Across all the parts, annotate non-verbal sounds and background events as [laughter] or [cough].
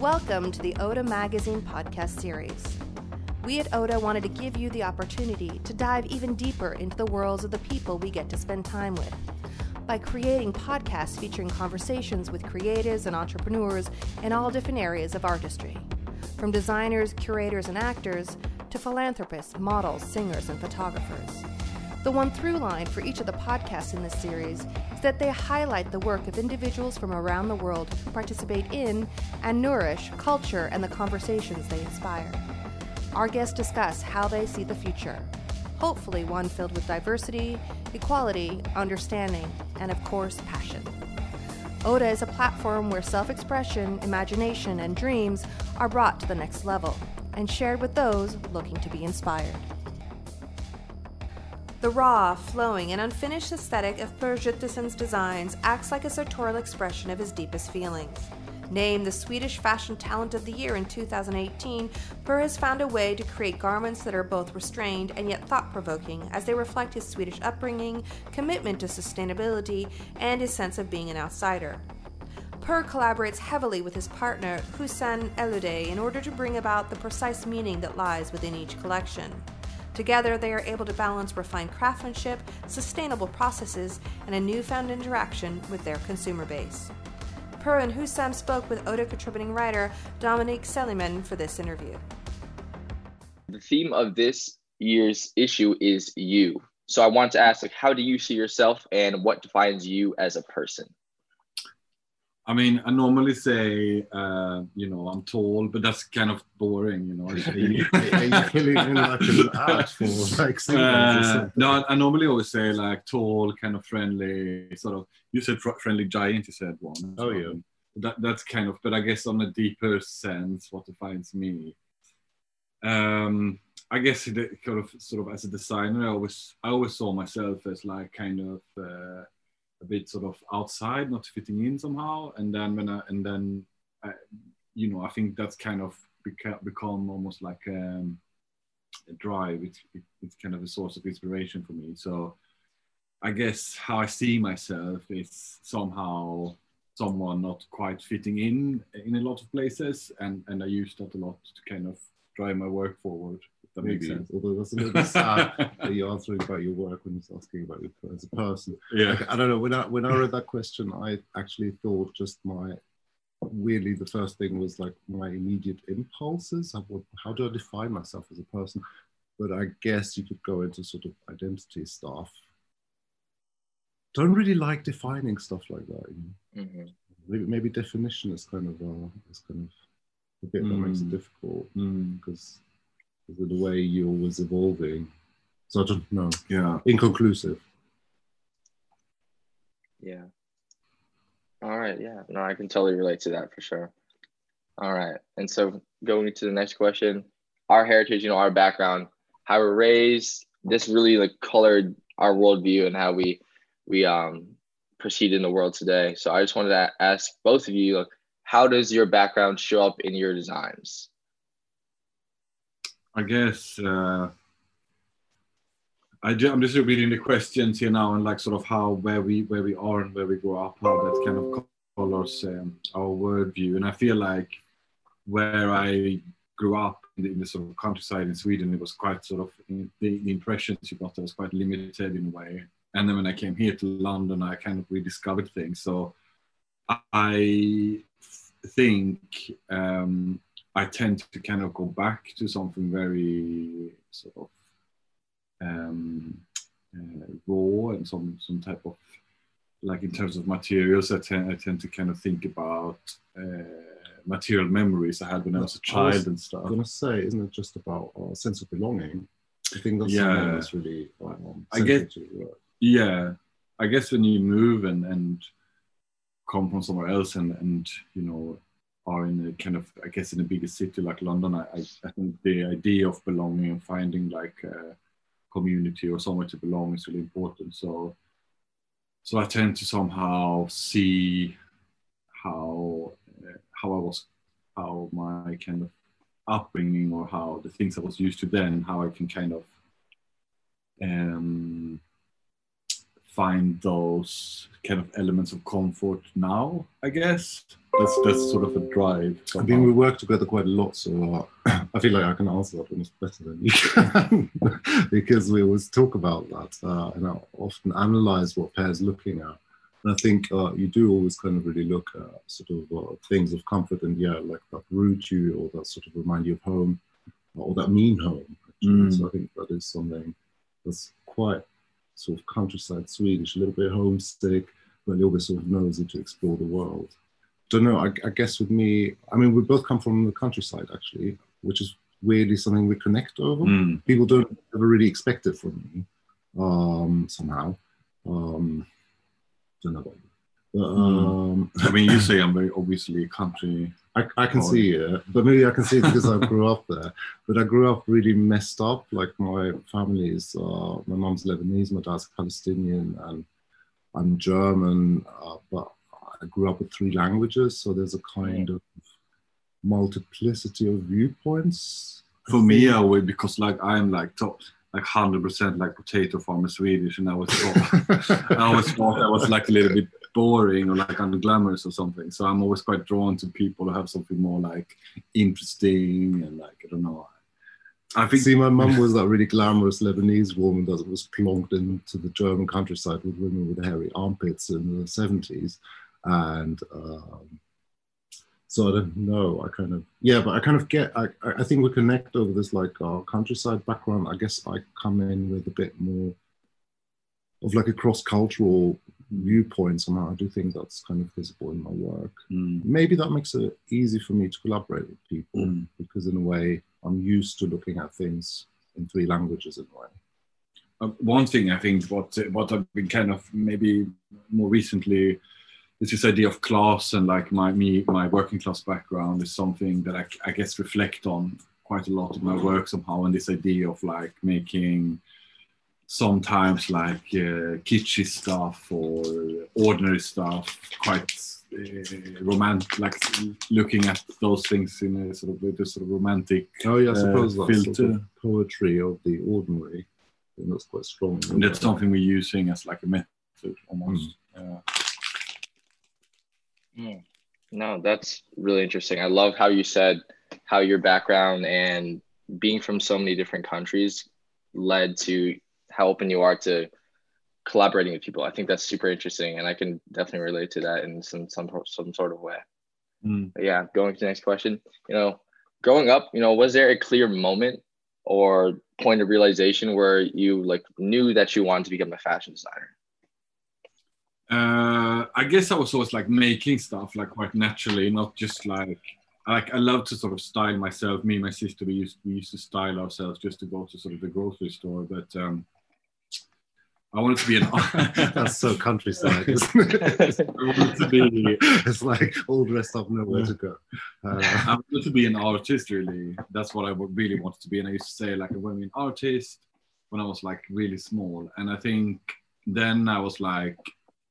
Welcome to the Oda Magazine podcast series. We at Oda wanted to give you the opportunity to dive even deeper into the worlds of the people we get to spend time with by creating podcasts featuring conversations with creatives and entrepreneurs in all different areas of artistry, from designers, curators, and actors to philanthropists, models, singers, and photographers. The one through line for each of the podcasts in this series that they highlight the work of individuals from around the world who participate in and nourish culture and the conversations they inspire. Our guests discuss how they see the future, hopefully one filled with diversity, equality, understanding, and of course, passion. ODA is a platform where self expression, imagination, and dreams are brought to the next level and shared with those looking to be inspired. The raw, flowing, and unfinished aesthetic of Per Götesson's designs acts like a sartorial expression of his deepest feelings. Named the Swedish Fashion Talent of the Year in 2018, Per has found a way to create garments that are both restrained and yet thought provoking as they reflect his Swedish upbringing, commitment to sustainability, and his sense of being an outsider. Per collaborates heavily with his partner, Hussam El Odeh, in order to bring about the precise meaning that lies within each collection. Together, they are able to balance refined craftsmanship, sustainable processes, and a newfound interaction with their consumer base. Per and Hussam spoke with Oda contributing writer Dominique Seliman for this interview. The theme of this year's issue is you. So I want to ask, like, how do you see yourself, and what defines you as a person? I mean, I normally say, uh, you know, I'm tall, but that's kind of boring, you know. [laughs] [laughs] uh, no, I normally always say like tall, kind of friendly, sort of. You said friendly giant. You said one. Oh yeah. That that's kind of, but I guess on a deeper sense, what defines me. Um, I guess it kind of sort of as a designer, I always I always saw myself as like kind of. Uh, a bit sort of outside, not fitting in somehow. And then when I, and then, I, you know, I think that's kind of beca- become almost like um, a drive. It's, it, it's kind of a source of inspiration for me. So I guess how I see myself is somehow someone not quite fitting in in a lot of places, and and I use that a lot to kind of drive my work forward. That makes sense. Although that's a little bit [laughs] sad that you're answering about your work when he's asking about you as a person. Yeah. Like, I don't know. When I when I read that question, I actually thought just my weirdly the first thing was like my immediate impulses. How, how do I define myself as a person? But I guess you could go into sort of identity stuff. Don't really like defining stuff like that. You know? mm-hmm. maybe, maybe definition is kind of uh, is kind of a bit mm. that makes it difficult because. Mm the way you're always evolving. So I don't know. Yeah. Inconclusive. Yeah. All right. Yeah. No, I can totally relate to that for sure. All right. And so going to the next question, our heritage, you know, our background, how we're raised, this really like colored our worldview and how we we um proceed in the world today. So I just wanted to ask both of you, like, how does your background show up in your designs? I guess uh, I am just reading the questions here now and like sort of how where we where we are and where we grow up, how that kind of colors um, our worldview. And I feel like where I grew up in the, in the, sort of countryside in Sweden, it was quite sort of the, the impressions you got was quite limited in a way. And then when I came here to London, I kind of rediscovered things. So I think um, I tend to kind of go back to something very sort of um, uh, raw and some some type of like in terms of materials. I tend I tend to kind of think about uh, material memories I had when I was a child was and stuff. I'm gonna say, isn't it just about a sense of belonging? I think that's yeah. that's really um, I get yeah. I guess when you move and and come from somewhere else and and you know are in a kind of I guess in a bigger city like London, I, I think the idea of belonging and finding like a community or somewhere to belong is really important. So so I tend to somehow see how uh, how I was how my kind of upbringing or how the things I was used to then how I can kind of um, find those kind of elements of comfort now. I guess that's that's sort of a drive. I mean, we work together quite a lot, so uh, [clears throat] I feel like I can answer that almost better than you can [laughs] because we always talk about that uh, and I often analyze what Per's looking at. And I think uh, you do always kind of really look at sort of uh, things of comfort and yeah, like that root you or that sort of remind you of home or that mean home. Mm. So I think that is something that's quite sort of countryside Swedish, a little bit homesick, but a little bit sort of nosy to explore the world. Don't know. I, I guess with me, I mean, we both come from the countryside actually, which is weirdly something we connect over. Mm. People don't ever really expect it from me um, somehow. Um, don't know about you. Um, I mean, you say I'm very obviously a country. I, I can Oh. see it, but maybe I can see it because I grew up there. But I grew up really messed up. Like my family is, uh, my mom's Lebanese, my dad's Palestinian, and I'm German. Uh, but I grew up with three languages, so there's a kind of multiplicity of viewpoints. For me. I would because like I'm like top like hundred percent like potato farmer Swedish, and I was thought, [laughs] I always thought that was like a little bit boring or like unglamorous or something. So I'm always quite drawn to people who have something more like interesting and like I don't know. I think See, my mum was that really glamorous Lebanese woman that was plonked into the German countryside with women with hairy armpits in the 70s. And um, so I don't know. I kind of, yeah, but I kind of get, I, I think we connect over this like uh, countryside background. I guess I come in with a bit more of like a cross cultural viewpoint somehow. I do think that's kind of visible in my work. Mm, Maybe that makes it easy for me to collaborate with people mm. because in a way I'm used to looking at things in three languages in a way. Uh, one thing I think what what I've been kind of maybe more recently is this idea of class and like my me my working class background is something that I, I guess reflect on quite a lot in my work somehow and this idea of like making sometimes like uh, kitschy stuff or ordinary stuff quite uh, romantic like looking at those things in a sort of with a sort of romantic Oh yeah, I Uh, suppose that's sort filter. of poetry of the ordinary. And that's quite strong. and that's something we're using as like a method almost uh, Mm. No, that's really interesting. I love how you said how your background and being from so many different countries led to how open you are to collaborating with people. I think that's super interesting, and I can definitely relate to that in some some some sort of way. mm. Yeah, going to the next question. You know, growing up, you know, was there a clear moment or point of realization where you like knew that you wanted to become a fashion designer? Uh, I guess I was always like making stuff like quite naturally, not just like like I love to sort of style myself. Me and my sister we used we used to style ourselves just to go to sort of the grocery store. But um, I wanted to be an [laughs] [laughs] That's so countryside, [laughs] isn't it? I wanted to be it's like all dressed up, nowhere to go. Uh, I wanted to be an artist. Really, that's what I really wanted to be. And I used to say like I want to be an artist when I was like really small. And I think then I was like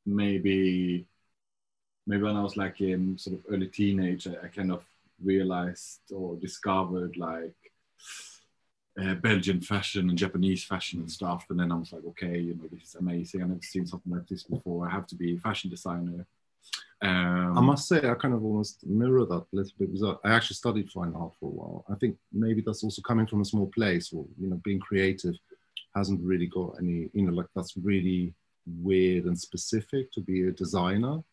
maybe maybe when I was like in sort of early teenage, I, I kind of realized or discovered like uh, Belgian fashion and Japanese fashion and stuff. And then I was like, okay, you know, this is amazing. I've never seen something like this before. I have to be a fashion designer. Um, I must say, I kind of almost mirror that a little bit because I actually studied fine art for a while. I think maybe that's also coming from a small place, or you know, being creative hasn't really got any, you know, like that's really weird and specific to be a designer.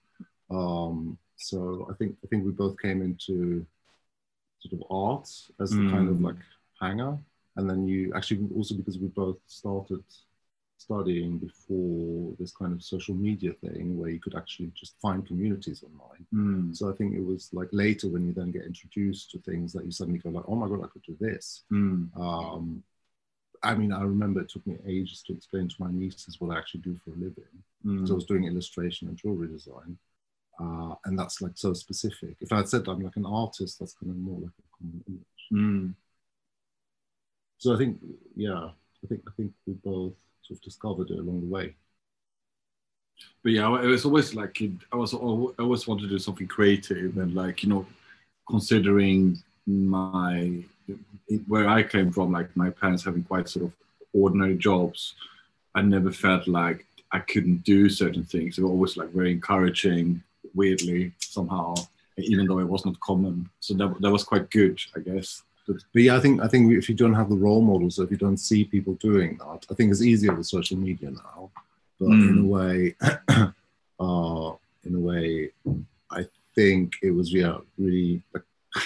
Um, so I think I think we both came into sort of art as the kind of Mm. like hanger, and then you actually also because we both started studying before this kind of social media thing where you could actually just find communities online. mm, So I think it was like later when you then get introduced to things that you suddenly go like, oh my god, I could do this. mm, Um, I mean, I remember it took me ages to explain to my nieces what I actually do for a living. mm. So I was doing illustration and jewelry design, uh, and that's like so specific. If I had said I'm like an artist, that's kind of more like a common image. So I think, yeah, I think I think we both sort of discovered it along the way. but yeah, it was always like I was I always wanted to do something creative and like you know, considering my where I came from, like my parents having quite sort of ordinary jobs, I never felt like I couldn't do certain things. They were always like very encouraging, weirdly somehow, even though it was not common. So that that was quite good, I guess. But, but yeah, I think I think if you don't have the role models, if you don't see people doing that, I think it's easier with social media now. But in a Mm. way, [clears throat] uh, in a way, I think it was yeah really. [sighs]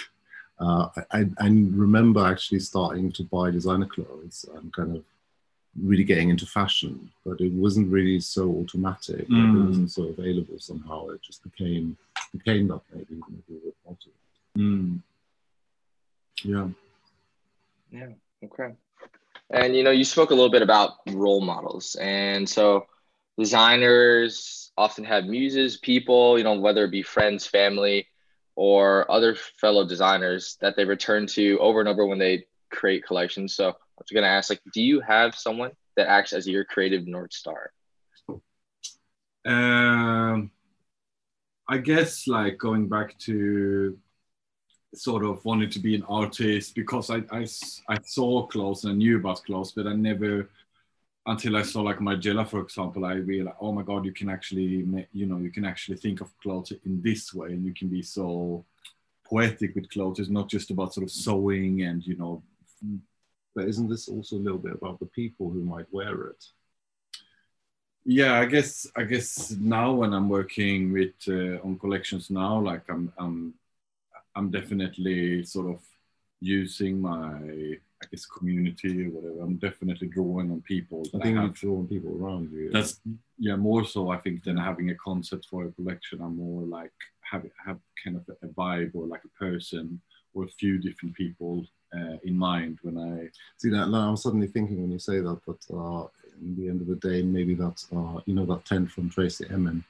Uh, I, I remember actually starting to buy designer clothes and kind of really getting into fashion, but it wasn't really so automatic. Mm. It wasn't so available somehow. It just became became that maybe. even if we were not. Mm. Yeah. Yeah. Okay. And you know, you spoke a little bit about role models, and so designers often have muses, people, you know, whether it be friends, family, or other fellow designers that they return to over and over when they create collections. So I was gonna ask, like, do you have someone that acts as your creative north star? Um, I guess like going back to sort of wanted to be an artist because I, I, I saw clothes and I knew about clothes, but I never until I saw like Margiela, for example, I realized, oh my God, you can actually, you know, you can actually think of clothes in this way and you can be so poetic with clothes. It's not just about sort of sewing and, you know, But isn't this also a little bit about the people who might wear it? yeah i guess i guess now when i'm working with uh, on collections now like i'm i'm i'm definitely sort of using my i guess community or whatever i'm definitely drawing on people I think I have. drawing people around you. that's yeah more so i think than having a concept for a collection i'm more like have have kind of a vibe or like a person or a few different people uh, in mind when i See that now I'm suddenly thinking when you say that, but uh, in the end of the day, maybe that's uh, you know that tent from Tracey Emin,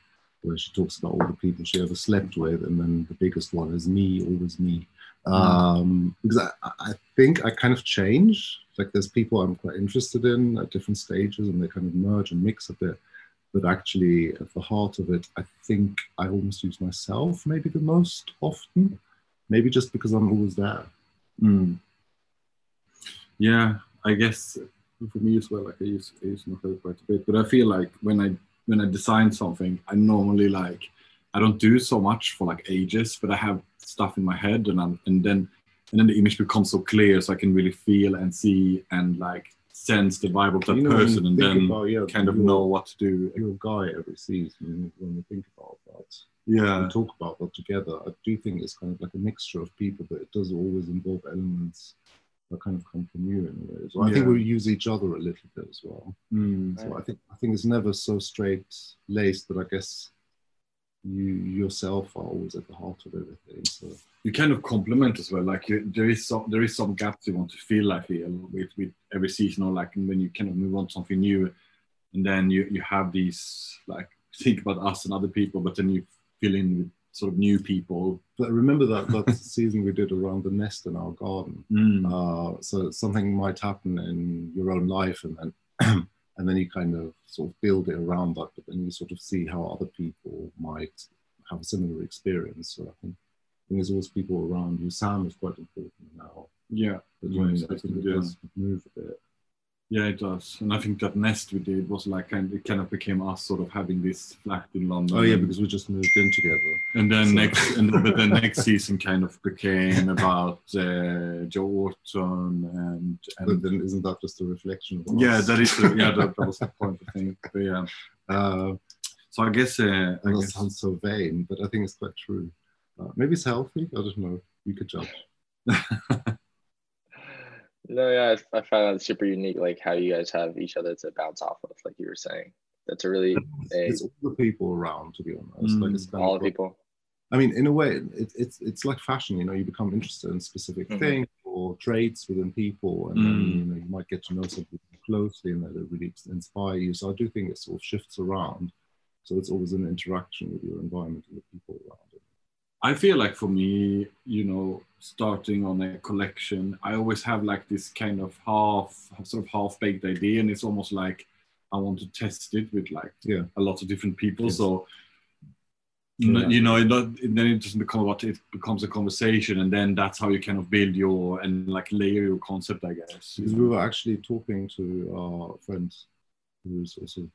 where she talks about all the people she ever slept with, and then the biggest one is me, always me. Um, because I, I think I kind of change. Like there's people I'm quite interested in at different stages, and they kind of merge and mix a bit. But actually, at the heart of it, I think I almost use myself maybe the most often. Maybe just because I'm always there. Mm. Yeah, I guess for me as well, like I use, I use myself quite a bit, but I feel like when I when I design something, I normally like I don't do so much for like ages, but I have stuff in my head, and I'm, and then and then the image becomes so clear, so I can really feel and see and like sense the vibe of that You know, person, and then about, yeah, kind of know what to do. your guy every season when we think about that. Yeah, We talk about that together. I do think it's kind of like a mixture of people, but it does always involve elements that kind of come from you in a way. So I think we use each other a little bit as well. Mm. So I think I think it's never so straight laced, but I guess you yourself are always at the heart of everything. So you kind of complement as well. Like you, there is some there is some gaps you want to fill. I feel with with every season, or like when you kind of move on to something new, and then you you have these like think about us and other people, but then you fill in with sort of new people. but remember that that [laughs] season we did around the nest in our garden. Uh, so something might happen in your own life, and then [clears throat] and then you kind of sort of build it around that. But then you sort of see how other people might have a similar experience. So I think, I think there's always people around you. Sam is quite important now. Yeah, Yeah, you know, I think it does move a bit. Yeah, it does. And I think that nest we did was like kind it kind of became us sort of having this flat in London. Oh yeah, because we just moved in together. And then So- next, [laughs] and but then next season kind of became about uh, Joe Orton and, But and then isn't that just a reflection of yeah, that is the, yeah that, that was the [laughs] point I think. But yeah, Uh, so I guess uh, I guess sounds so vain, but I think it's quite true. Uh, maybe it's healthy. I don't know. You could judge. [laughs] No, yeah, I, I find that super unique, like how you guys have each other to bounce off of, like you were saying. That's a really a, It's all the people around, to be honest. Like Mm. it's all the people. I mean, in a way, it, it's it's like fashion. You know, you become interested in specific Mhm. things or traits within people, and then Mm. you know you might get to know some people closely, and that they really inspire you. So I do think it sort of shifts around. So it's always an interaction with your environment and the people around it. I feel like for me, you know, starting on a collection, I always have like this kind of half, sort of half baked idea, and it's almost like I want to test it with like Yeah. a lot of different people. Yes. So, Yeah. you know, it not, then it doesn't become about it becomes a conversation, and then that's how you kind of build your and like layer your concept, I guess. Because we were actually talking to our friend who's also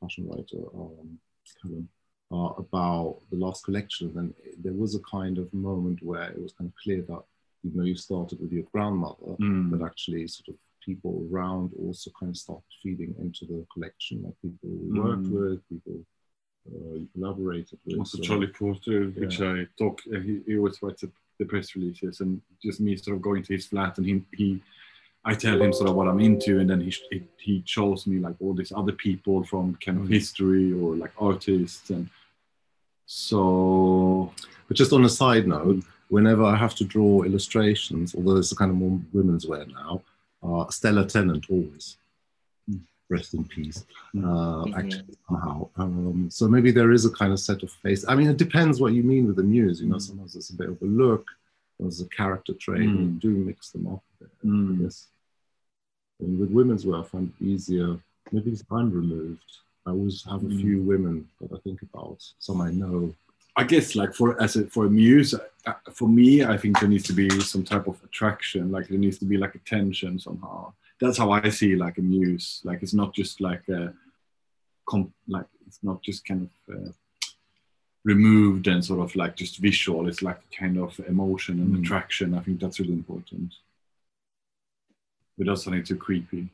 fashion writer, um, Callum, uh, about the last collection. And there was a kind of moment where it was kind of clear that you know, you started with your grandmother, Mm. that actually sort of people around also kind of started feeding into the collection, like people we worked Mm. with, people uh, you collaborated with. Also so- Charlie Porter, which I talk, uh, he, he always writes the, the press releases, and just me sort of going to his flat, and he, he I tell him sort of what I'm into, and then he he, he shows me like all these other people from kind of history or like artists, and so But just on a side note, whenever I have to draw illustrations, although it's a kind of more women's wear now, uh, Stella Tennant always. Mm. Rest in peace. Mm. Uh, Mhm. Actually, somehow. Um, so maybe there is a kind of set of face. I mean, it depends what you mean with the muse. You know, Mm. sometimes it's a bit of a look, there's a character trait, and you Mm. do mix them up a bit. I Mm. guess. And with women's wear, I find it easier. Maybe because I'm removed. I always have a Mm. few women that I think about, some I know. I guess like for as a, for a muse, uh, for me, I think there needs to be some type of attraction. Like there needs to be like a tension somehow. That's how I see like a muse. Like it's not just like a, com- like it's not just kind of uh, removed and sort of like just visual. It's like kind of emotion and Mm. attraction. I think that's really important. Without something too creepy.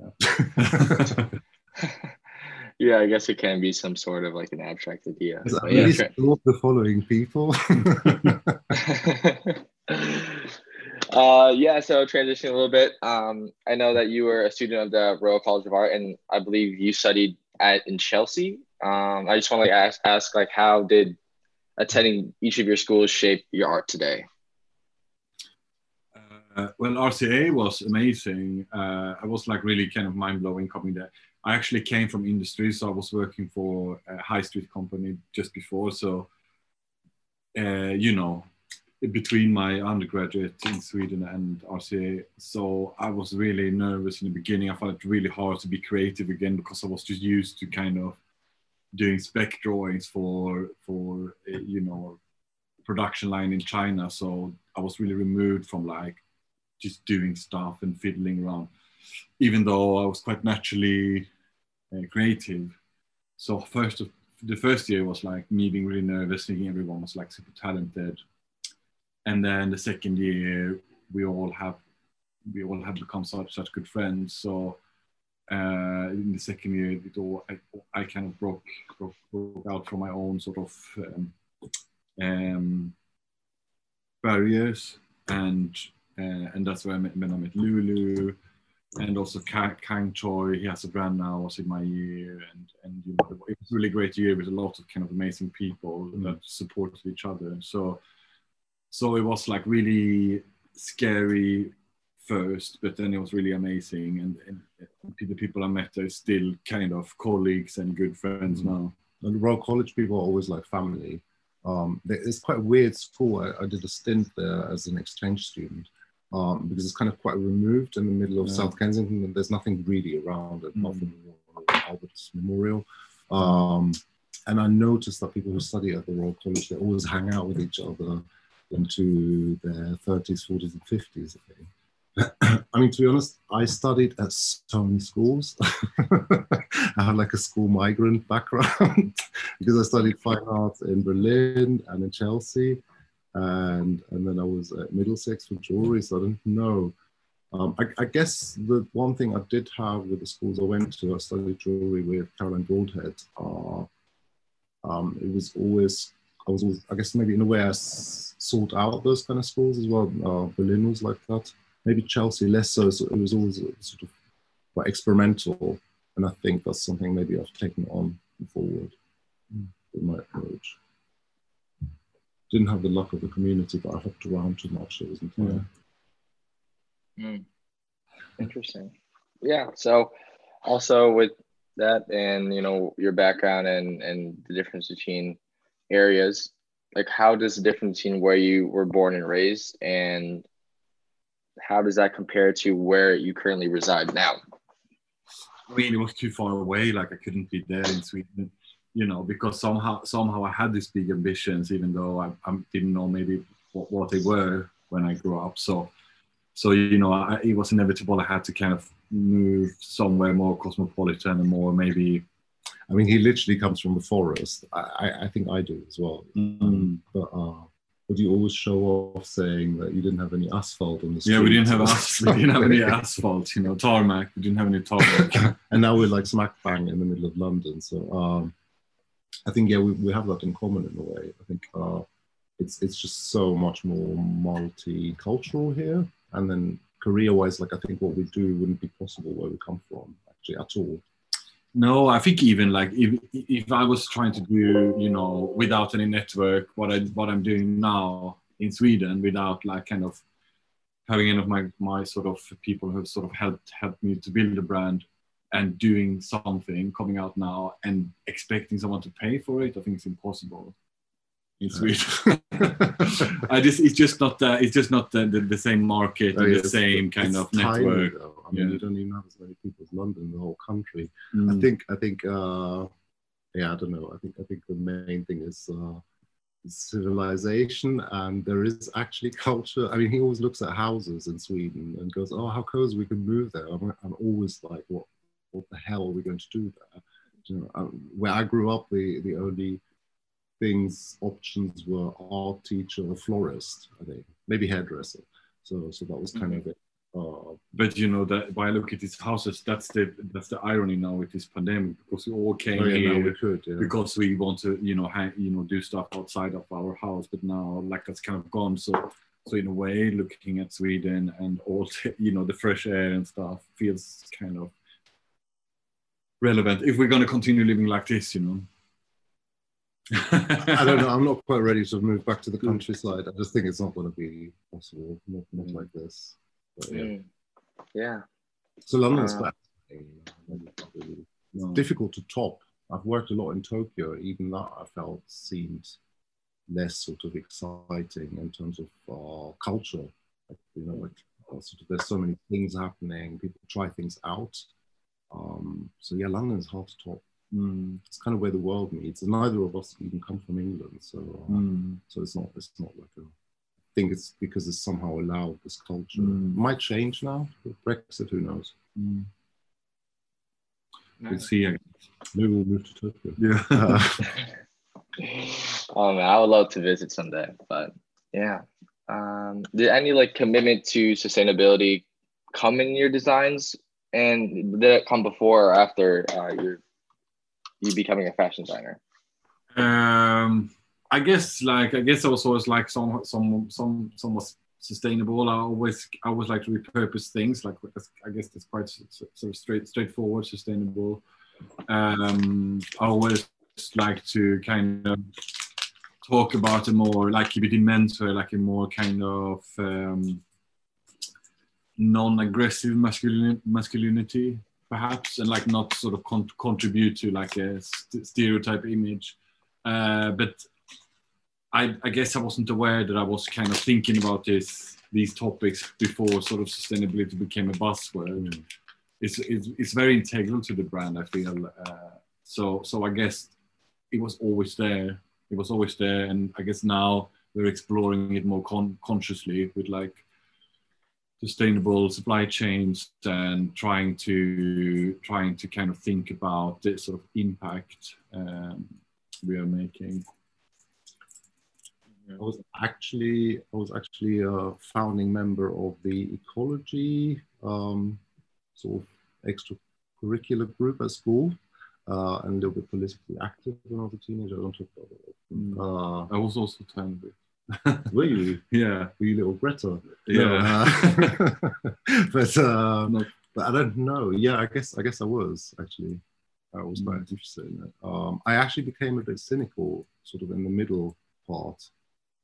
Yeah. [laughs] [laughs] yeah, I guess it can be some sort of like an abstract idea. At But yeah, tra- all the following people. [laughs] [laughs] uh, yeah, so transitioning a little bit. Um, I know that you were a student of the Royal College of Art, and I believe you studied at in Chelsea. Um, I just want to like ask, ask like how did attending each of your schools shape your art today? Uh, well, RCA was amazing. Uh, I was like really kind of mind blowing coming there. I actually came from industry, so I was working for a high street company just before. So, uh, you know, between my undergraduate in Sweden and RCA, so I was really nervous in the beginning. I found it really hard to be creative again because I was just used to kind of doing spec drawings for for uh, you know production line in China. So I was really removed from like just doing stuff and fiddling around, even though I was quite naturally uh, creative. So first, of, the first year was like me being really nervous, thinking everyone was like super talented, and then the second year we all have we all have become such such good friends. So uh, in the second year, it all I, I kind of broke, broke broke out from my own sort of um, um, barriers and uh, and that's where I met, when I met Lulu and also Ka- Kang Choi. He has a brand now. Was in my year, and and you know, it was a really great year with a lot of kind of amazing people that supported each other. So so it was like really scary first, but then it was really amazing, and, and the people I met are still kind of colleagues and good friends Mhm. now. and Royal College people are always like family. Um, it's quite a weird school. I, I did a stint there as an exchange student um, because it's kind of quite removed in the middle of Yeah. South Kensington. And there's nothing really around it, apart Mm. from the Albert's Memorial. Um, and I noticed that people who study at the Royal College, they always hang out with each other into their 30s, 40s, and 50s, I think. [coughs] I mean, to be honest, I studied at so many schools. [laughs] I had like a school migrant background [laughs] because I studied fine arts in Berlin and in Chelsea, and and then I was at Middlesex for jewelry. So I didn't know. Um, I, I guess the one thing I did have with the schools I went to, I studied jewelry with Caroline Broadhead. Uh, um, it was always I was always, I guess maybe in a way I s- sought out those kind of schools as well. Uh, Berlin was like that. Maybe Chelsea less so. so it was always sort of quite experimental, and I think that's something maybe I've taken on forward with my approach. Didn't have the luck of the community, but I hopped around too much. It wasn't fun. Mm. Interesting. Yeah. So also with that and you know your background and and the difference between areas, like how does the difference between where you were born and raised and how does that compare to where you currently reside now? I mean, it was too far away. Like I couldn't be there in Sweden, you know, because somehow somehow I had these big ambitions, even though I, I didn't know maybe what, what they were when I grew up. So, so you know, I, it was inevitable. I had to kind of move somewhere more cosmopolitan and more maybe I mean, he literally comes from the forest. I, I, think I do as well. Mm. But uh, would you always show off saying that you didn't have any asphalt on the street? Yeah, we didn't have asphalt. We didn't have any asphalt. You know, tarmac. We didn't have any tarmac. [laughs] and now we're like smack bang in the middle of London. So um, I think yeah, we, we have that in common in a way. I think uh, it's it's just so much more multicultural here, and then career-wise, like I think what we do wouldn't be possible where we come from actually at all. No, I think even like if if I was trying to do you know without any network, what I what I'm doing now in Sweden without like kind of having any of my my sort of people who sort of helped helped me to build a brand and doing something coming out now and expecting someone to pay for it, I think it's impossible in Sweden. [laughs] I just it's just not the, it's just not the, the, the same market Oh, and yeah, the same it's kind of tiny, network. though. I mean, Yeah. you don't even have as many people as London, the whole country. I Mm. think I think uh, yeah, I don't know. I think I think the main thing is uh, civilization, and there is actually culture. I mean, he always looks at houses in Sweden and goes, "Oh, how cozy we can move there." I'm, I'm always like, "What what the hell are we going to do there?" You know, um, where I grew up, the the only things options were art teacher florist. I think maybe hairdresser. So so that was kind of it. Uh, But you know that when I look at these houses, that's the that's the irony now with this pandemic because we all came oh, yeah, here we could. Yeah. because we want to you know hang, you know do stuff outside of our house, but now like that's kind of gone. So so in a way, looking at Sweden and all the, [laughs] you know the fresh air and stuff feels kind of relevant if we're going to continue living like this, you know. I don't know. I'm not [laughs] quite ready to move back to the countryside. I just think it's not going to be possible. Not, not Mm. like this. But, yeah. Mm. Yeah. So London's Uh. No. difficult to top. I've worked a lot in Tokyo. Even that I felt seemed less sort of exciting in terms of uh, culture. Like, you know, like uh, sort of there's so many things happening. People try things out. Um, so yeah, London is hard to top. Mm, It's kind of where the world meets, and neither of us even come from England. So uh, mm, so it's not it's not like a I think it's because it's somehow allowed this culture. Mm. Might change now with Brexit, who knows? mm. We'll see. I. Maybe we'll move to Tokyo. Yeah. [laughs] Oh man, I would love to visit someday. But yeah. Um, did any like commitment to sustainability come in your designs? And did it come before or after uh, your you becoming a fashion designer? um i guess like i guess i was always like some some some somewhat sustainable i always i always like to repurpose things like i guess that's quite sort of straight straightforward sustainable um i always like to kind of talk about a more like keep it in mentor like a more kind of um non-aggressive masculin- masculinity perhaps and like not sort of con- contribute to like a st- stereotype image uh, but I, I guess I wasn't aware that I was kind of thinking about this these topics before sort of sustainability became a buzzword. It's, it's, it's very integral to the brand. I feel uh, so. So I guess it was always there. It was always there, and I guess now we're exploring it more con- consciously with like sustainable supply chains and trying to trying to kind of think about the sort of impact um, we are making. I was actually I was actually a founding member of the ecology um, sort of extracurricular group at school, uh, and a little bit politically active when I was a teenager. I don't talk about it. Mm. Uh, I was also tiny bit. [laughs] were you? Yeah, Were you little Greta? yeah. No, uh, [laughs] but uh, No. but I don't know. Yeah, I guess I guess I was actually. I was quite Mm. interested in it. Um, I actually became a bit cynical, sort of in the middle part,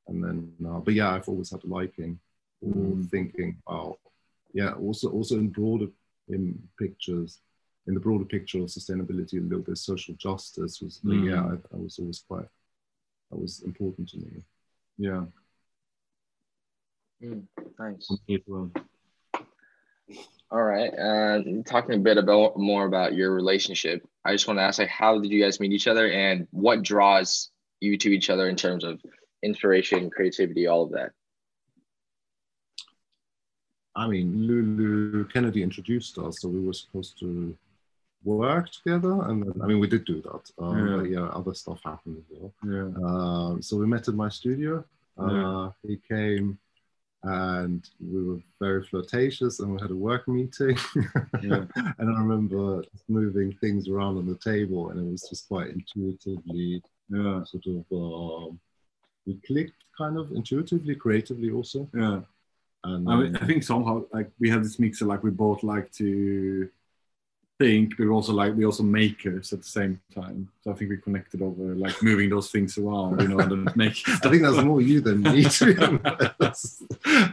and then. Uh, but yeah, I've always had a liking for Mm. thinking. Oh, yeah. Also, also in broader in pictures, in the broader picture of sustainability, and a little bit of social justice was. Mm. Yeah, I, I was always quite. That was important to me. Yeah. Mm, nice. All right. Uh, talking a bit about more about your relationship, I just want to ask, like, how did you guys meet each other, and what draws you to each other in terms of inspiration, creativity, all of that? I mean, Lulu Kennedy introduced us, so we were supposed to work together. And then, I mean, we did do that. Um, Yeah. But yeah, other stuff happened as well. Yeah. Um, so we met at my studio. Uh, Yeah. He came and we were very flirtatious and we had a work meeting. [laughs] Yeah. and I remember moving things around on the table and it was just quite intuitively Yeah. sort of, um, we clicked kind of intuitively, creatively also. Yeah. And I, mean, I think somehow like we have this mixer like we both like to think but we also like we also makers at the same time so i think we connected over like moving those things around you know and [laughs] make I think that's more you than me. To be [laughs] honest.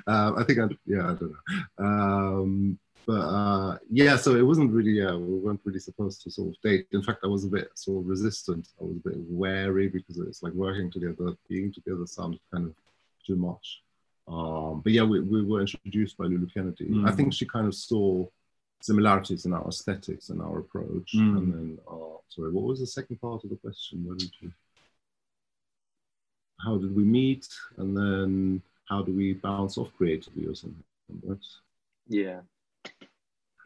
um, I think I, yeah, I don't know. Um, but uh, yeah, so it wasn't really, yeah, we weren't really supposed to sort of date. In fact, I was a bit sort of resistant. I was a bit wary because it's like working together, being together sounded kind of too much. Um, but yeah, we, we were introduced by Lulu Kennedy. I Mm. think she kind of saw similarities in our aesthetics and our approach. Mm. And then, uh, sorry, what was the second part of the question? Where did you? how did we meet and then how do we bounce off creatively or something right? Yeah.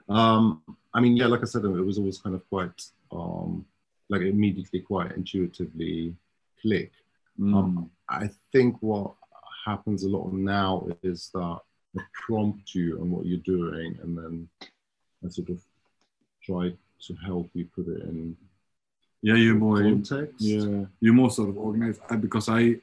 um i mean yeah like i said it was always kind of quite um like immediately quite intuitively click Mm. i think what happens a lot now is that prompt you on what you're doing and then i sort of try to help you put it in yeah you're more context. Yeah. You're more sort of organized I, because i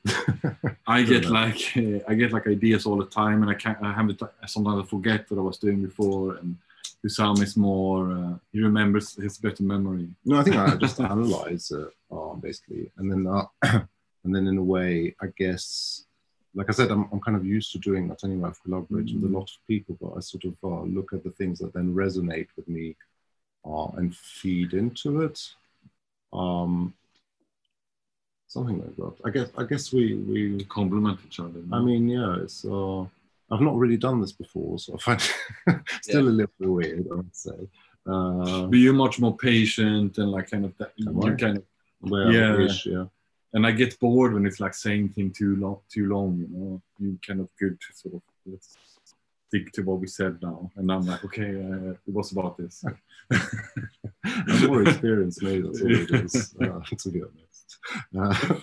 [laughs] i get Yeah. like uh, i get like ideas all the time and i can't i have it sometimes i forget what i was doing before and Hussam is more uh, he remembers his better memory. No, I think I [laughs] just analyze it um, basically, and then uh, [clears throat] and then in a way, I guess, like I said, I'm, I'm kind of used to doing that anyway. I've collaborated with a lot of people, but I sort of uh, look at the things that then resonate with me uh, and feed into it. Um, something like that. I guess. I guess we we. complement each other I mean, yeah, it's. Uh, I've not really done this before, so I find it [laughs] still a little bit weird. I would say. Uh, but you're much more patient and like kind of that Am you I? kind of Yeah. Yeah. And I get bored when it's like saying thing too long, too long. You know, you kind of good to sort of let's stick to what we said now. And I'm like, okay, uh, it was about this. [laughs] [laughs] I'm more experienced, maybe that's all it is, [laughs] uh, to be honest. Uh,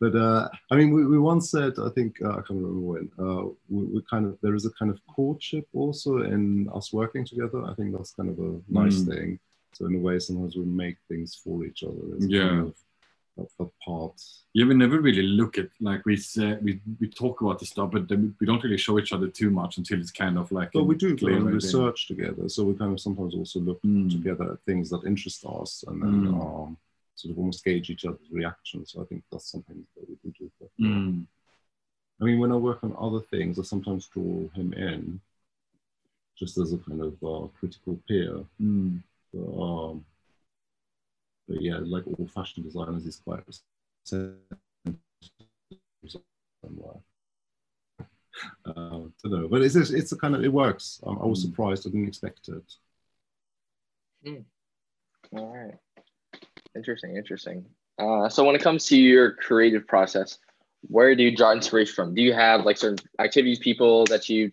but uh, I mean, we, we once said, I think, uh, I can't remember when, uh, we, we kind of, there is a kind of courtship also in us working together. I think that's kind of a nice Mm. thing. So, in a way, sometimes we make things for each other. It's Yeah. Kind of, that, that part. Yeah, we never really look at like we say we, we talk about the stuff, but then we don't really show each other too much until it's kind of like. But we do idea. research together. So, we kind of sometimes also look Mm. together at things that interest us and then Mm. um, sort of almost gauge each other's reactions. So I think that's something that we do do. Mm. I mean, when I work on other things, I sometimes draw him in just as a kind of uh, critical peer. Mm. But, um, but yeah, like all fashion designers, is quite somewhere. Um, I don't know, but it's it's it's a kind of it works. Um, I was Mm. surprised. I didn't expect it. All right. Interesting, interesting. Uh, so when it comes to your creative process, where do you draw inspiration from? Do you have like certain activities, people that you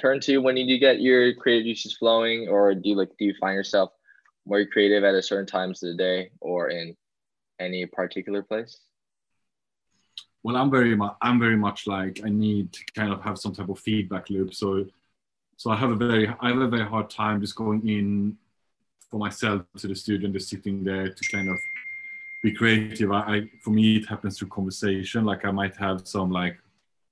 turn to when you do get your creative juices flowing, or do you like do you find yourself more creative at a certain times of the day or in any particular place? Well, I'm very much I'm very much like I need to kind of have some type of feedback loop. So so I have a very I have a very hard time just going in for myself to the studio and just sitting there to kind of be creative. I, I for me it happens through conversation. Like I might have some like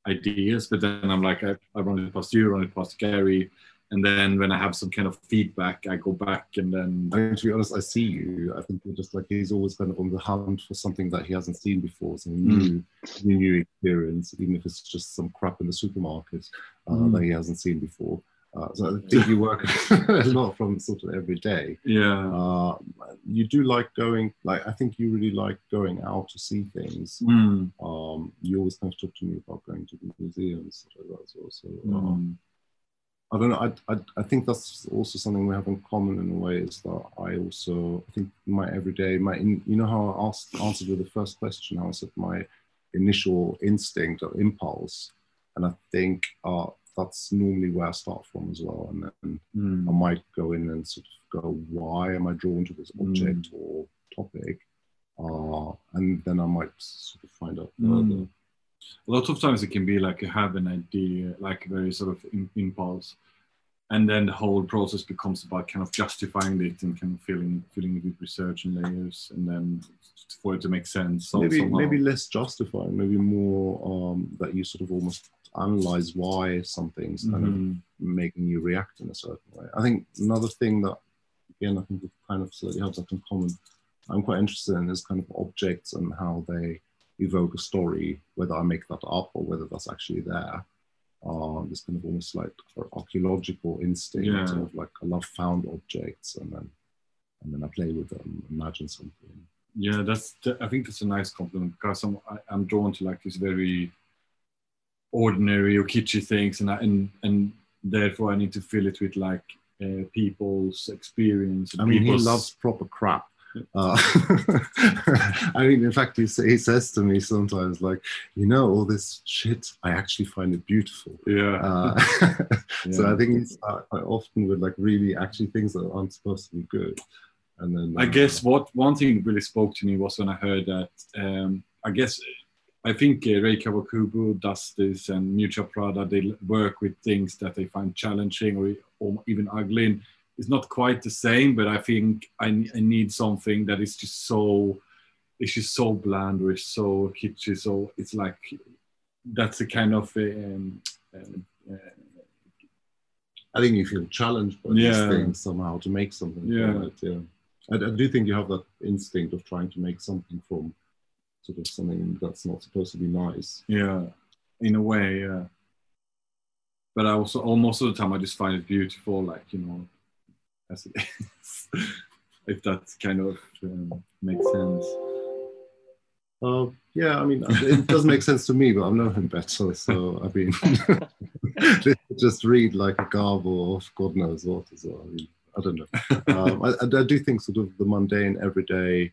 ideas, but then I'm like I, I run it past you, run it past Gary, and then when I have some kind of feedback, I go back and then I mean, to be honest, I see you. I think you're just like he's always kind of on the hunt for something that he hasn't seen before, some new, new, new experience, even if it's just some crap in the supermarket uh, Mm. that he hasn't seen before. Uh, so I think you work [laughs] a lot from sort of every day. yeah. Uh, you do like going, like I think you really like going out to see things. Mm, Um, you always kind of talk to me about going to the museums, stuff like that as well. So uh, mm, I don't know. I, I, I think that's also something we have in common in a way is that I also, I think my everyday, my, in, you know how I asked, answered with the first question, how I said my initial instinct or impulse. And I think uh, that's normally where I start from as well. And then Mm. I might go in and sort of go, why am I drawn to this object Mm. or topic? Uh, and then I might sort of find out Mm. A lot of times it can be like you have an idea, like a very sort of in, impulse, and then the whole process becomes about kind of justifying it and kind of filling filling it with research and layers, and then for it to make sense. Maybe somehow. maybe less justifying, maybe more um, that you sort of almost analyze why some things kind of Mhm. making you react in a certain way. I think another thing that again I think kind of slightly helps that in common. I'm quite interested in is kind of objects and how they evoke a story, whether I make that up or whether that's actually there. Uh, this kind of almost like an archaeological instinct Yeah. of like I love found objects and then and then I play with them, imagine something. Yeah, that's. th- I think that's a nice compliment because I'm I, I'm drawn to like these very ordinary or kitschy things, and I, and and therefore I need to fill it with like uh, people's experience. I mean, he loves proper crap. Uh, [laughs] I mean, in fact, he, he says to me sometimes, like, you know, all this shit, I actually find it beautiful. Yeah. Uh, [laughs] So. I think he's uh, often with like really actually things that aren't supposed to be good. And then I uh, guess what one thing really spoke to me was when I heard that. Um, I guess I think uh, Rei Kawakubo does this, and Miuccia Prada they work with things that they find challenging or, or even ugly. And it's not quite the same, but I think I, I need something that is just so it's just so bland or it's so kitschy. So it's like that's a kind of um, uh, uh, I think you feel challenged by Yeah. these things somehow to make something Yeah. Yeah. I, I do think you have that instinct of trying to make something from sort of something that's not supposed to be nice. Yeah, in a way, yeah. But I also, all most of the time, I just find it beautiful, like you know, as it is. [laughs] if that kind of um, makes sense. Uh, yeah, I mean, it doesn't make sense to me, but I know him better. So, I mean, [laughs] just read like a garble of God knows what as well. I, mean, I don't know. Um, I, I do think sort of the mundane, everyday,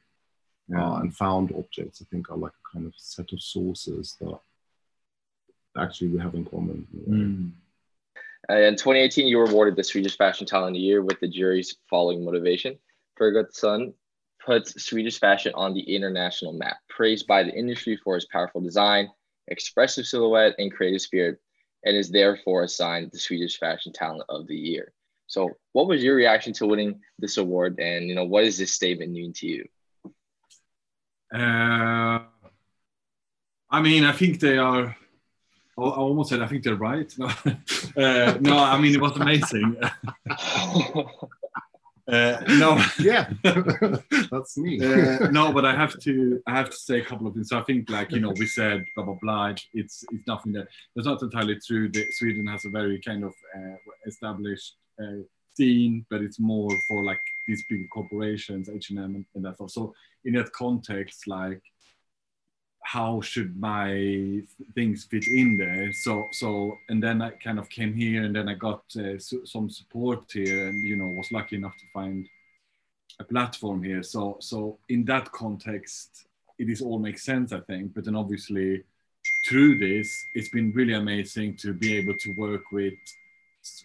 uh, and found objects, I think, are like a kind of set of sources that actually we have in common. in. Mm. In 2018, you were awarded the Swedish Fashion Talent of the Year with the jury's following motivation. Per Götesson puts Swedish fashion on the international map, praised by the industry for its powerful design, expressive silhouette, and creative spirit, and is therefore assigned the Swedish Fashion Talent of the Year. So, what was your reaction to winning this award, and you know, what does this statement mean to you? Uh, I mean, I think they are. I almost said I think they're right. [laughs] No, uh, no I mean it was amazing. [laughs] Uh, no, Yeah, [laughs] that's me. uh, no, but I have to I have to say a couple of things. So I think like you know we said blah blah blah. It's it's nothing that that's not entirely true. The, Sweden has a very kind of uh, established uh, scene, but it's more for like these big corporations, H and M, and that stuff. So in that context, like how should my things fit in there? So so and then i kind of came here and then i got uh, so, some support here and you know was lucky enough to find a platform here. So so in that context it is all makes sense i think. But then obviously through this it's been really amazing to be able to work with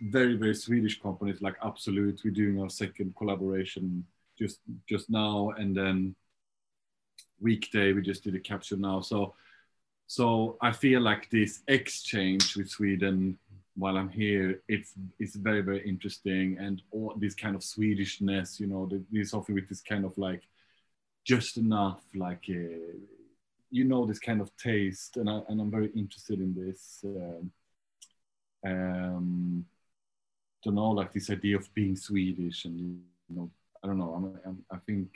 very very swedish companies like Absolut we're doing our second collaboration just just now. And then weekday we just did a capsule now. So so i feel like this exchange with sweden while i'm here it's it's very very interesting. And all this kind of swedishness you know this often with this kind of like just enough like uh, you know this kind of taste. And, I, and i'm very interested in this um, um don't know like this idea of being swedish and you know i don't know. I'm, I'm i think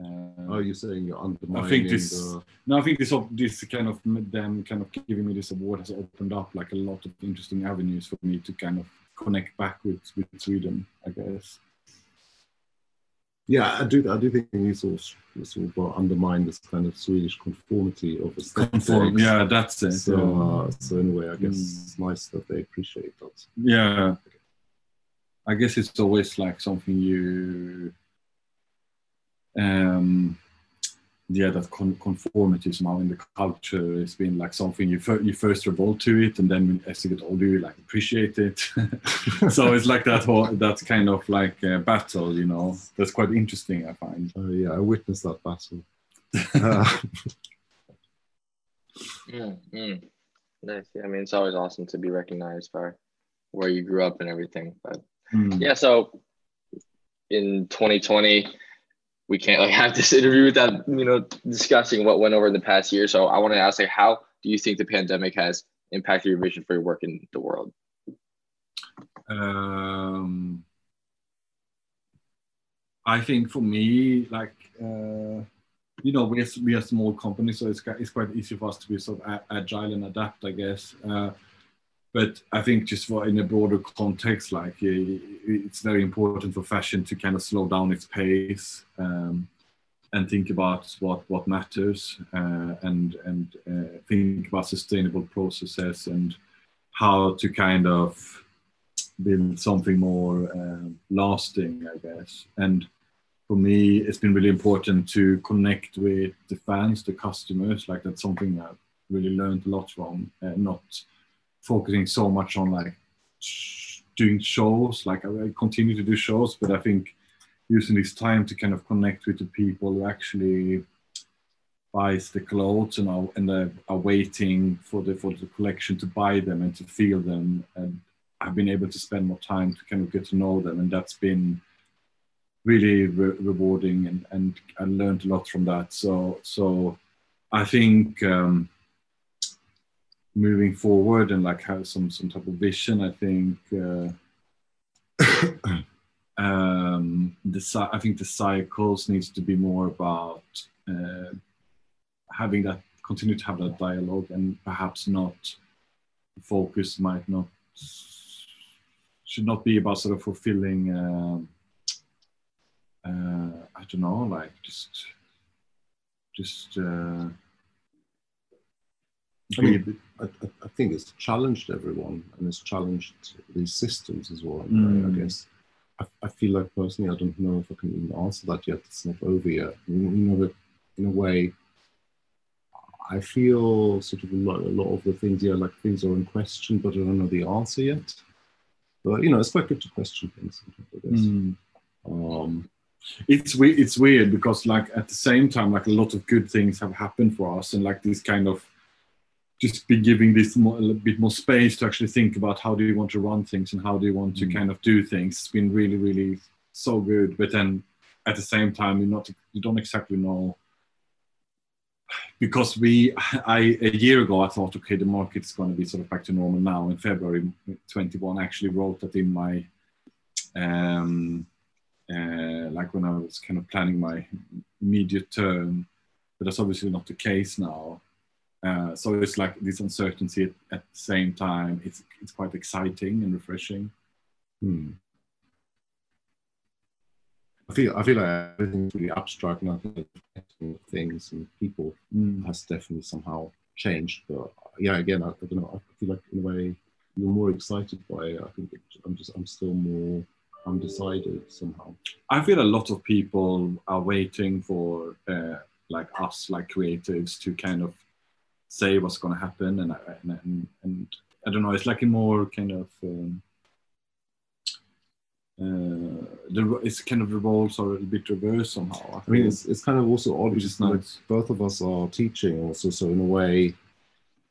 uh, Oh, you're saying you're undermining I think this, the. no, I think this this kind of them kind of giving me this award has opened up like a lot of interesting avenues for me to kind of connect back with with Sweden, I guess. Yeah, I do. I do think you sort of, you sort of uh, undermine this kind of Swedish conformity of aesthetics. Conform, yeah, that's it. So, yeah. uh, so in a way, I guess Mm. it's nice that they appreciate that. yeah, I guess it's always like something you um yeah that con- conformity somehow in the culture has been like something you, fir- you first revolt to it and then as you get older you like appreciate it [laughs] so it's like that whole that kind of like uh, battle you know that's quite interesting i find uh, yeah i witnessed that battle uh, [laughs] mm, mm. Nice. Yeah, I mean, it's always awesome to be recognized for where you grew up and everything. But mm. yeah, so in 2020, we can't like [laughs] have this interview without you know discussing what went over in the past year. So I want to ask, like, how do you think the pandemic has impacted your vision for your work in the world? Um, I think for me, like. Uh, you know, we're, we are small company, so it's, it's quite easy for us to be sort of agile and adapt, I guess. Uh, but I think just for in a broader context, like it's very important for fashion to kind of slow down its pace um, and think about what what matters uh, and and uh, think about sustainable processes and how to kind of build something more uh, lasting, I guess. And for me, it's been really important to connect with the fans, the customers. Like that's something I've really learned a lot from. Uh, not focusing so much on like doing shows. Like I continue to do shows, but I think using this time to kind of connect with the people who actually buys the clothes and are, and are waiting for the for the collection to buy them and to feel them and I've been able to spend more time to kind of get to know them and that's been really re- rewarding and, and I learned a lot from that. So so I think um, moving forward and like have some some type of vision, I think uh, [coughs] um, the I think the cycles needs to be more about uh, having that continue to have that dialogue and perhaps not focus might not should not be about sort of fulfilling. Um, uh, I don't know, like just, just. Uh, I mean, I, I, think it's challenged everyone and it's challenged these systems as well. Mm. I guess I, I, feel like personally, I don't know if I can even answer that yet. It's not over yet. You know, that in a way, I feel sort of a lot, a lot of the things, yeah, like things are in question, but I don't know the answer yet. But you know, it's quite good to question things. I guess. Mm. Um, it's weird it's weird because like at the same time like a lot of good things have happened for us and like this kind of just be giving this more, a bit more space to actually think about how do you want to run things and how do you want to mm. kind of do things it's been really really so good but then at the same time you're not you don't exactly know because we i a year ago i thought okay the market's going to be sort of back to normal now in february 21 I actually wrote that in my um uh, like when I was kind of planning my immediate term, but that's obviously not the case now. Uh, so it's like this uncertainty at, at, the same time. It's it's quite exciting and refreshing. Hmm. I feel I feel like everything's really abstract now. Things and people mm. has definitely somehow changed. But yeah, again, I, I, don't know. I feel like in a way you're more excited by it. I think it, I'm just I'm still more undecided somehow. I feel a lot of people are waiting for uh, like us, like creatives, to kind of say what's going to happen, and, and, and and I don't know. It's like a more kind of um, uh, the, it's kind of roles are a bit reversed somehow. I, I mean, it's, it's kind of also odd because like both of us are teaching also, so in a way,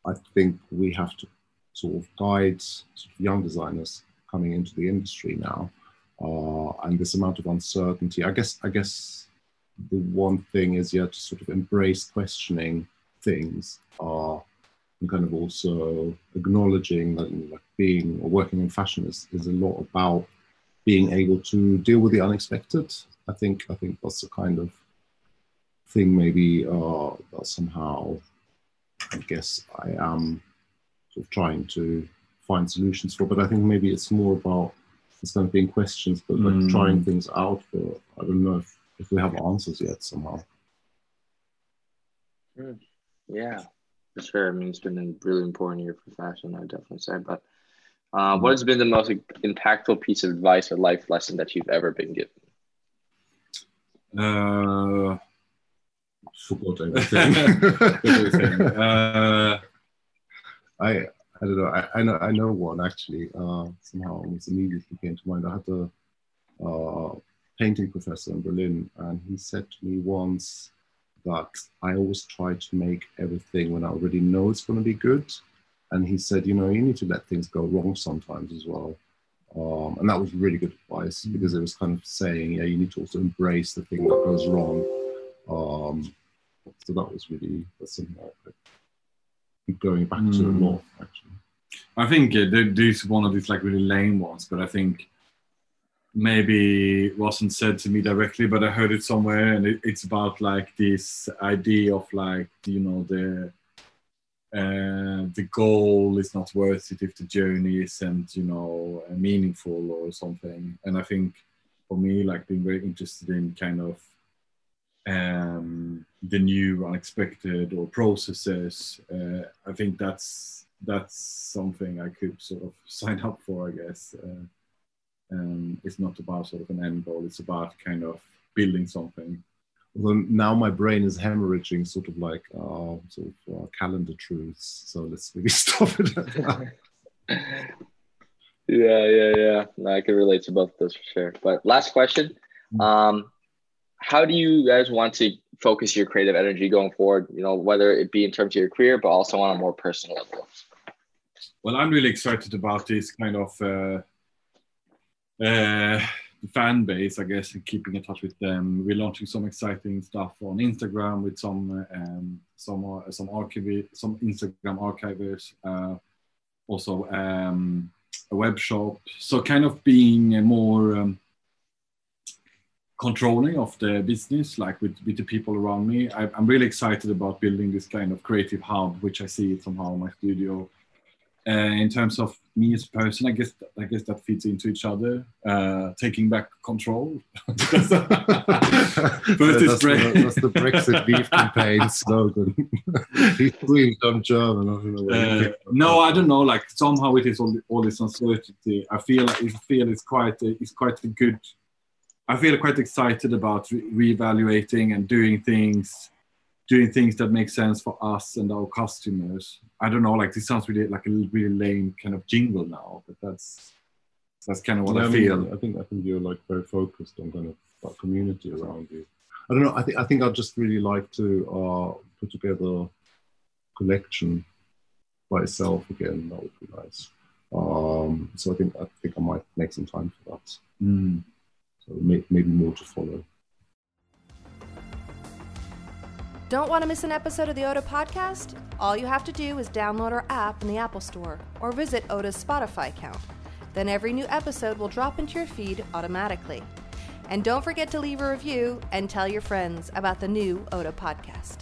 I think we have to sort of guide sort of young designers coming into the industry now uh, and this amount of uncertainty. I guess I guess the one thing is you have to sort of embrace questioning things are and kind of also acknowledging that like being or working in fashion is, is a lot about being able to deal with the unexpected. I think I think that's the kind of thing maybe uh, that somehow I guess I am sort of trying to find solutions for. But I think maybe it's more about instead of being questions, but like mm. trying things out. But I don't know if, if we have answers yet somehow. Mm. Yeah, for sure. I mean, it's been a really important year for fashion, I definitely say. But uh, what has been the most impactful piece of advice or life lesson that you've ever been given? Uh, forgot everything. everything. Uh, I I don't know. I, I know I know one actually. Uh, somehow almost immediately came to mind. I had a uh, painting professor in Berlin, and he said to me once that I always try to make everything when I already know it's going to be good. And he said, you know, you need to let things go wrong sometimes as well. Um, and that was really good advice Mm. because it was kind of saying, yeah, you need to also embrace the thing that goes wrong. Um, so that was really that's something I keep going back to a Mm. lot, actually. I think uh, there's one of these like really lame ones, but I think maybe wasn't said to me directly, but I heard it somewhere, and it, it's about like this idea of like you know the uh, the goal is not worth it if the journey isn't you know meaningful or something. And I think for me, like being very interested in kind of um, the new unexpected or processes, uh, I think that's that's something I could sort of [laughs] sign up for, I guess. Uh, um, it's not about sort of an end goal; it's about kind of building something. Although now my brain is hemorrhaging sort of like uh, sort of uh, calendar truths. So let's [laughs] maybe stop it. [laughs] Yeah, yeah, yeah. No, I can relate to both of those for sure. But last question. Um, how do you guys want to focus your creative energy going forward? You know, whether it be in terms of your career, but also on a more personal level. Well, I'm really excited about this kind of uh, uh, fan base, I guess, and keeping in touch with them. We're launching some exciting stuff on Instagram with some um, some uh, some archive some Instagram archivers, uh, also um, a web shop. So kind of being a more um, controlling of the business, like with, with the people around me. I, I'm really excited about building this kind of creative hub, which I see somehow in my studio. Uh, in terms of me as a person, I guess I guess that fits into each other. Uh, taking back control. [laughs] That's, the, Brexit beef campaign slogan. he screamed, I'm German. I don't know Uh, no, I don't know. Like somehow it is all, all this uncertainty. I feel I feel it's quite a, it's quite a good. I feel quite excited about re- reevaluating and doing things, doing things that make sense for us and our customers. I don't know. Like this sounds really like a really lame kind of jingle now, but that's that's kind of what Yeah, I mean, feel. I think I think you're like very focused on kind of that community around you. I don't know. I think I think I'd just really like to uh, put together a collection by itself again. That would be nice. Um, so I think I think I might make some time for that. Mm. So may, maybe more to follow. Don't want to miss an episode of the Oda podcast? All you have to do is download our app in the Apple Store or visit Oda's Spotify account. Then every new episode will drop into your feed automatically. And don't forget to leave a review and tell your friends about the new Oda podcast.